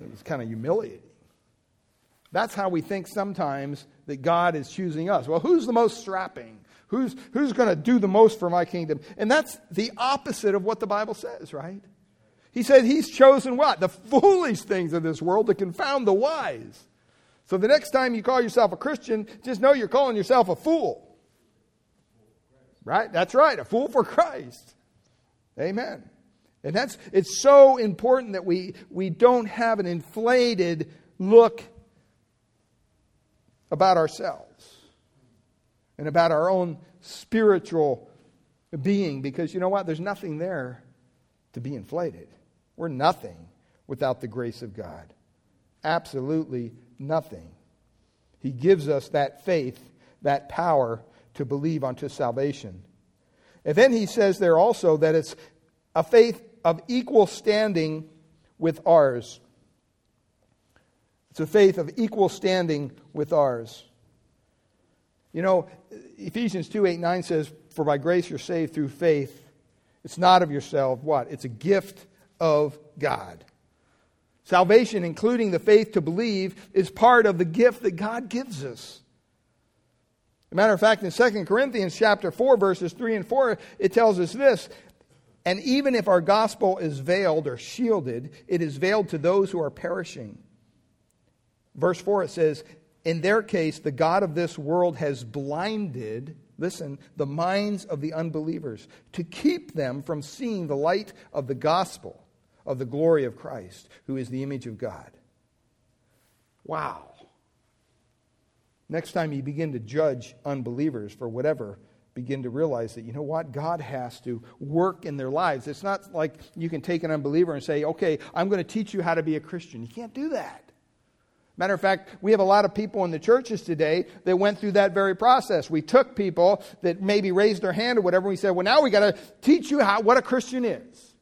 It was kind of humiliating. That's how we think sometimes that God is choosing us. Well, who's the most strapping? Who's, who's going to do the most for my kingdom? And that's the opposite of what the Bible says, right? He said he's chosen what? The foolish things of this world to confound the wise. So the next time you call yourself a Christian, just know you're calling yourself a fool. Right? That's right, a fool for Christ. Amen. And that's it's so important that we we don't have an inflated look about ourselves and about our own spiritual being because you know what? There's nothing there to be inflated. We're nothing without the grace of God. Absolutely nothing. He gives us that faith, that power to believe unto salvation. And then he says there also that it's a faith of equal standing with ours. It's a faith of equal standing with ours. You know, Ephesians 2 8 9 says, For by grace you're saved through faith. It's not of yourself. What? It's a gift of God. Salvation, including the faith to believe, is part of the gift that God gives us. As a matter of fact, in 2 Corinthians chapter 4, verses 3 and 4, it tells us this. And even if our gospel is veiled or shielded, it is veiled to those who are perishing. Verse 4, it says, In their case, the God of this world has blinded listen, the minds of the unbelievers to keep them from seeing the light of the gospel of the glory of Christ, who is the image of God. Wow. Next time you begin to judge unbelievers for whatever, begin to realize that, you know what? God has to work in their lives. It's not like you can take an unbeliever and say, okay, I'm going to teach you how to be a Christian. You can't do that. Matter of fact, we have a lot of people in the churches today that went through that very process. We took people that maybe raised their hand or whatever, and we said, well, now we got to teach you how, what a Christian is.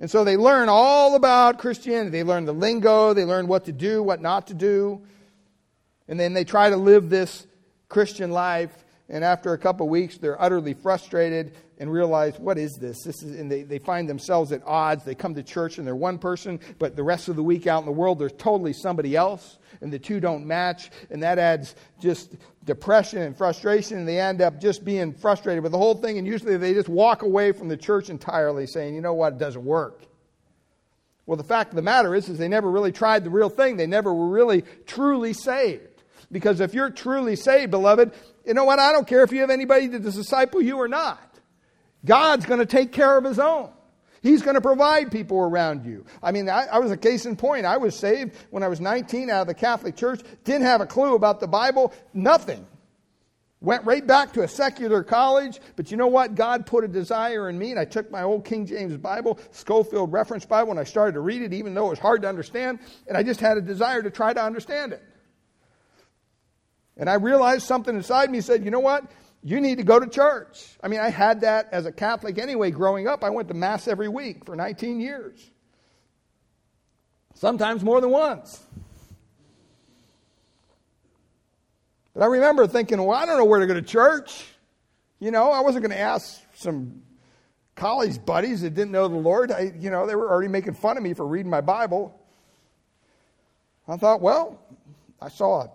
And so they learn all about Christianity. They learn the lingo, they learn what to do, what not to do. And then they try to live this Christian life. And after a couple weeks, they're utterly frustrated and realize, what is this? This is, and they, they find themselves at odds. They come to church and they're one person, but the rest of the week out in the world, they're totally somebody else. And the two don't match. And that adds just depression and frustration. And they end up just being frustrated with the whole thing. And usually they just walk away from the church entirely saying, you know what, it doesn't work. Well, the fact of the matter is, is they never really tried the real thing. They never were really truly saved. Because if you're truly saved, beloved, you know what? I don't care if you have anybody to disciple you or not. God's going to take care of his own. He's going to provide people around you. I mean, I, I, was a case in point. I was saved when I was 19 out of the Catholic Church, didn't have a clue about the Bible, nothing. Went right back to a secular college, but you know what? God put a desire in me, and I took my old King James Bible, Scofield Reference Bible, and I started to read it, even though it was hard to understand, and I just had a desire to try to understand it. And I realized something inside me said, you know what? you need to go to church. I mean, I had that as a Catholic anyway growing up. I went to Mass every week for 19 years, sometimes more than once. But I remember thinking, well, I don't know where to go to church. You know, I wasn't going to ask some college buddies that didn't know the Lord. I, you know, they were already making fun of me for reading my Bible. I thought, well, I saw a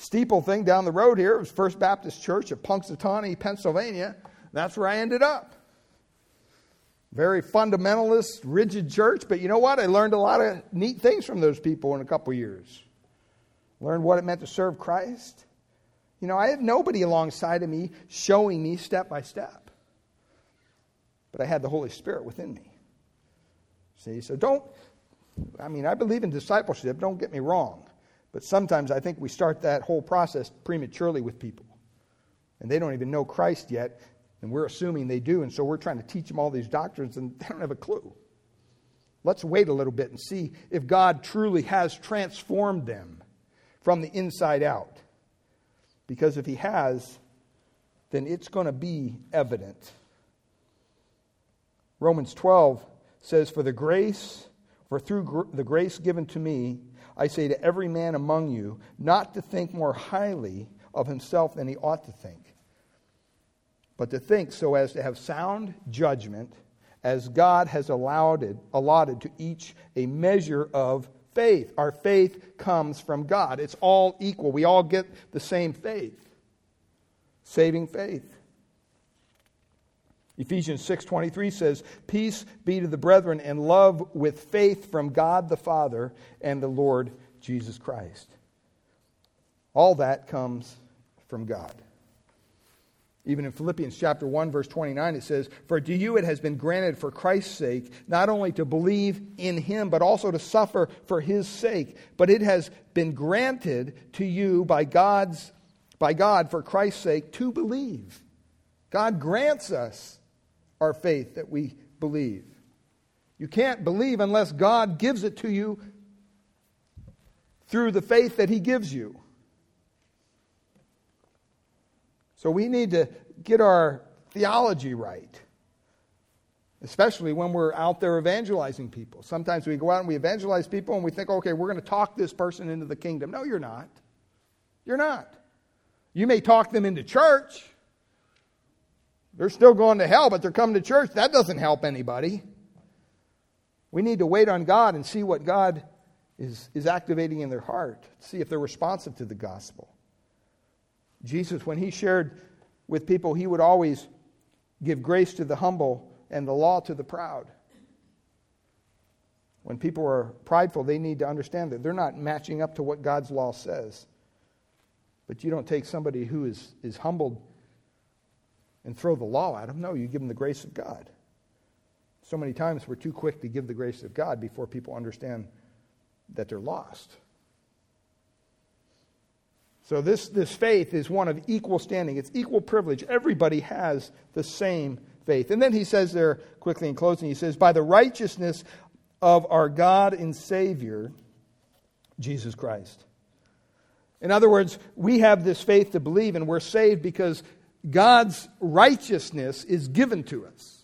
steeple thing down the road here. It was First Baptist Church of Punxsutawney, Pennsylvania. That's where I ended up. Very fundamentalist, rigid church, but you know what? I learned a lot of neat things from those people in a couple years. Learned what it meant to serve Christ. You know, I have nobody alongside of me showing me step by step. But I had the Holy Spirit within me. See, so don't, I mean, I believe in discipleship, don't get me wrong. But sometimes I think we start that whole process prematurely with people. And they don't even know Christ yet, and we're assuming they do, and so we're trying to teach them all these doctrines, and they don't have a clue. Let's wait a little bit and see if God truly has transformed them from the inside out. Because if He has, then it's going to be evident. Romans 12 says, For the grace, for through gr- the grace given to me, I say to every man among you, not to think more highly of himself than he ought to think, but to think so as to have sound judgment, as God has allowed allotted to each a measure of faith. Our faith comes from God. It's all equal. We all get the same faith. Saving faith. Ephesians 6:23 says, "Peace be to the brethren and love with faith from God the Father and the Lord Jesus Christ." All that comes from God. Even in Philippians chapter 1 verse 29 it says, "For to you it has been granted for Christ's sake not only to believe in him but also to suffer for his sake, but it has been granted to you by God's by God for Christ's sake to believe." God grants us our faith that we believe. You can't believe unless God gives it to you through the faith that He gives you. So we need to get our theology right, especially when we're out there evangelizing people. Sometimes we go out and we evangelize people and we think, okay, we're going to talk this person into the kingdom. No, you're not. You're not. You may talk them into church. They're still going to hell, but they're coming to church. That doesn't help anybody. We need to wait on God and see what God is, is activating in their heart, see if they're responsive to the gospel. Jesus, when he shared with people, he would always give grace to the humble and the law to the proud. When people are prideful, they need to understand that they're not matching up to what God's law says. But you don't take somebody who is, is humbled and throw the law at them. No, you give them the grace of God. So many times we're too quick to give the grace of God before people understand that they're lost. So this, this faith is one of equal standing. It's equal privilege. Everybody has the same faith. And then he says there, quickly in closing, he says, by the righteousness of our God and Savior, Jesus Christ. In other words, we have this faith to believe, and we're saved because God's righteousness is given to us.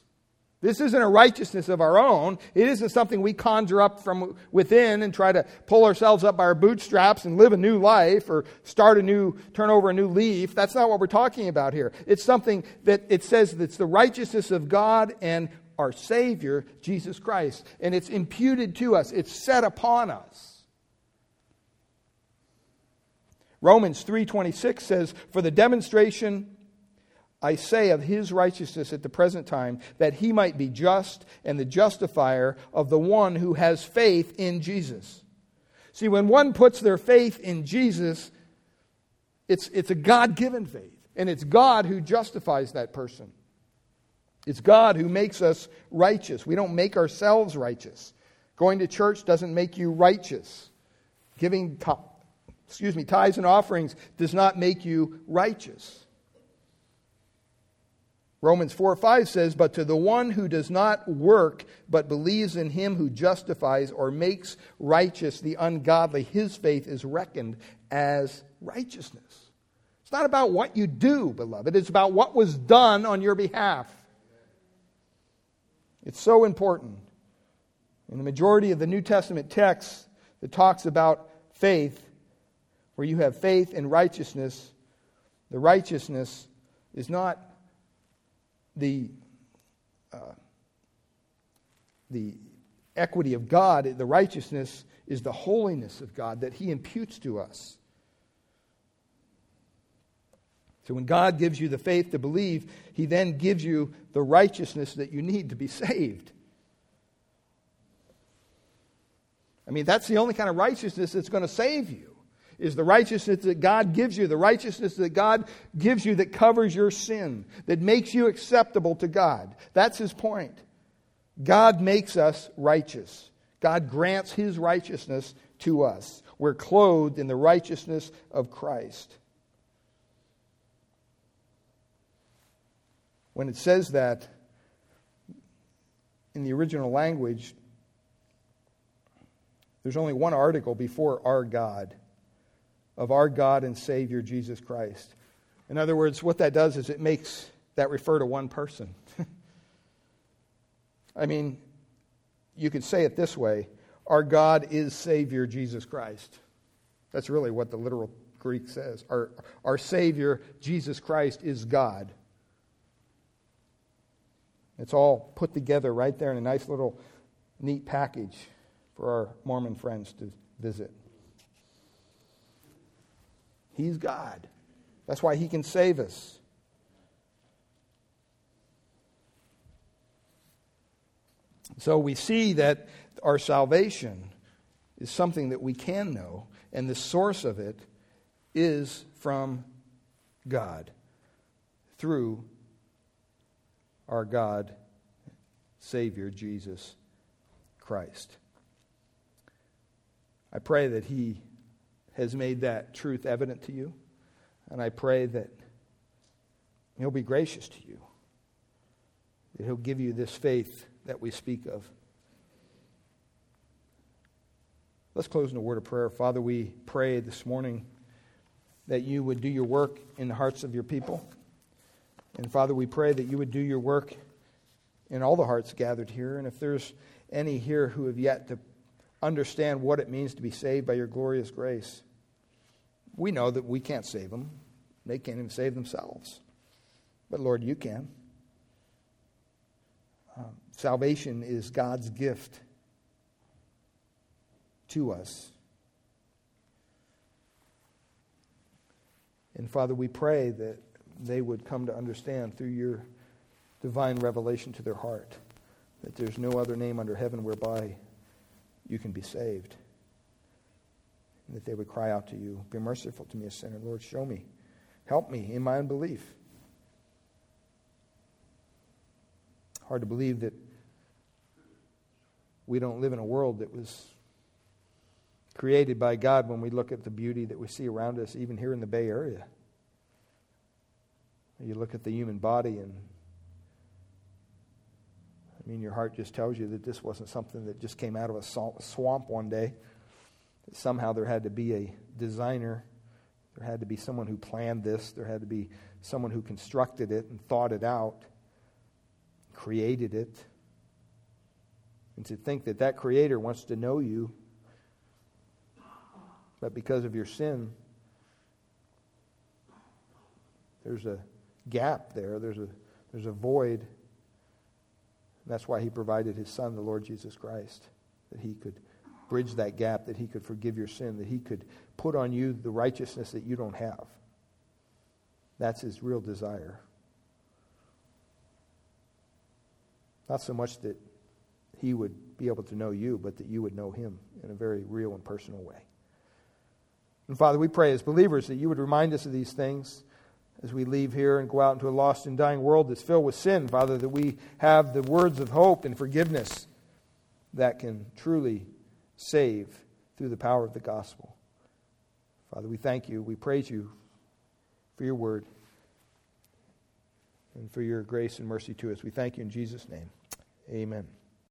This isn't a righteousness of our own. It isn't something we conjure up from within and try to pull ourselves up by our bootstraps and live a new life or start a new, turn over a new leaf. That's not what we're talking about here. It's something that it says that it's the righteousness of God and our Savior, Jesus Christ. And it's imputed to us, it's set upon us. Romans 3:26 says, "For the demonstration I say of his righteousness at the present time, that he might be just and the justifier of the one who has faith in Jesus. See, when one puts their faith in Jesus, it's, it's a God given faith, and it's God who justifies that person. It's God who makes us righteous. We don't make ourselves righteous. Going to church doesn't make you righteous. Giving, excuse me, tithes and offerings does not make you righteous. Romans 4 5 says, But to the one who does not work, but believes in him who justifies or makes righteous the ungodly, his faith is reckoned as righteousness. It's not about what you do, beloved, it's about what was done on your behalf. It's so important. In the majority of the New Testament texts that talks about faith, where you have faith and righteousness, the righteousness is not the, uh, the equity of God, the righteousness, is the holiness of God that He imputes to us. So when God gives you the faith to believe, He then gives you the righteousness that you need to be saved. I mean, that's the only kind of righteousness that's going to save you. Is the righteousness that God gives you, the righteousness that God gives you that covers your sin, that makes you acceptable to God. That's his point. God makes us righteous. God grants his righteousness to us. We're clothed in the righteousness of Christ. When it says that in the original language, there's only one article before our God, of our God and Savior Jesus Christ. In other words, what that does is it makes that refer to one person. I mean, you could say it this way Our God is Savior Jesus Christ. That's really what the literal Greek says. Our, our Savior, Jesus Christ, is God. It's all put together right there in a nice little neat package for our Mormon friends to visit. He's God. That's why He can save us. So we see that our salvation is something that we can know, and the source of it is from God through our God, Savior, Jesus Christ. I pray that He has made that truth evident to you, and I pray that He'll be gracious to you, that He'll give you this faith that we speak of. Let's close in a word of prayer. Father, we pray this morning that you would do your work in the hearts of your people. And Father, we pray that you would do your work in all the hearts gathered here. And if there's any here who have yet to understand what it means to be saved by your glorious grace. We know that we can't save them, they can't even save themselves. But Lord, you can. Um, salvation is God's gift to us. And Father, we pray that they would come to understand through your divine revelation to their heart that there's no other name under heaven whereby you can be saved. That they would cry out to you, Be merciful to me, a sinner. Lord, show me. Help me in my unbelief. Hard to believe that we don't live in a world that was created by God when we look at the beauty that we see around us, even here in the Bay Area. You look at the human body and I mean, your heart just tells you that this wasn't something that just came out of a swamp one day. Somehow there had to be a designer, there had to be someone who planned this, there had to be someone who constructed it and thought it out, created it. And to think that that creator wants to know you, but because of your sin, there's a gap there, there's a, there's a void. That's why he provided his son, the Lord Jesus Christ, that he could bridge that gap, that he could forgive your sin, that he could put on you the righteousness that you don't have. That's his real desire. Not so much that he would be able to know you, but that you would know him in a very real and personal way. And Father, we pray as believers that you would remind us of these things as we leave here and go out into a lost and dying world that's filled with sin, Father, that we have the words of hope and forgiveness that can truly save through the power of the gospel. Father, we thank you. We praise you for your word and for your grace and mercy to us. We thank you in Jesus' name. Amen.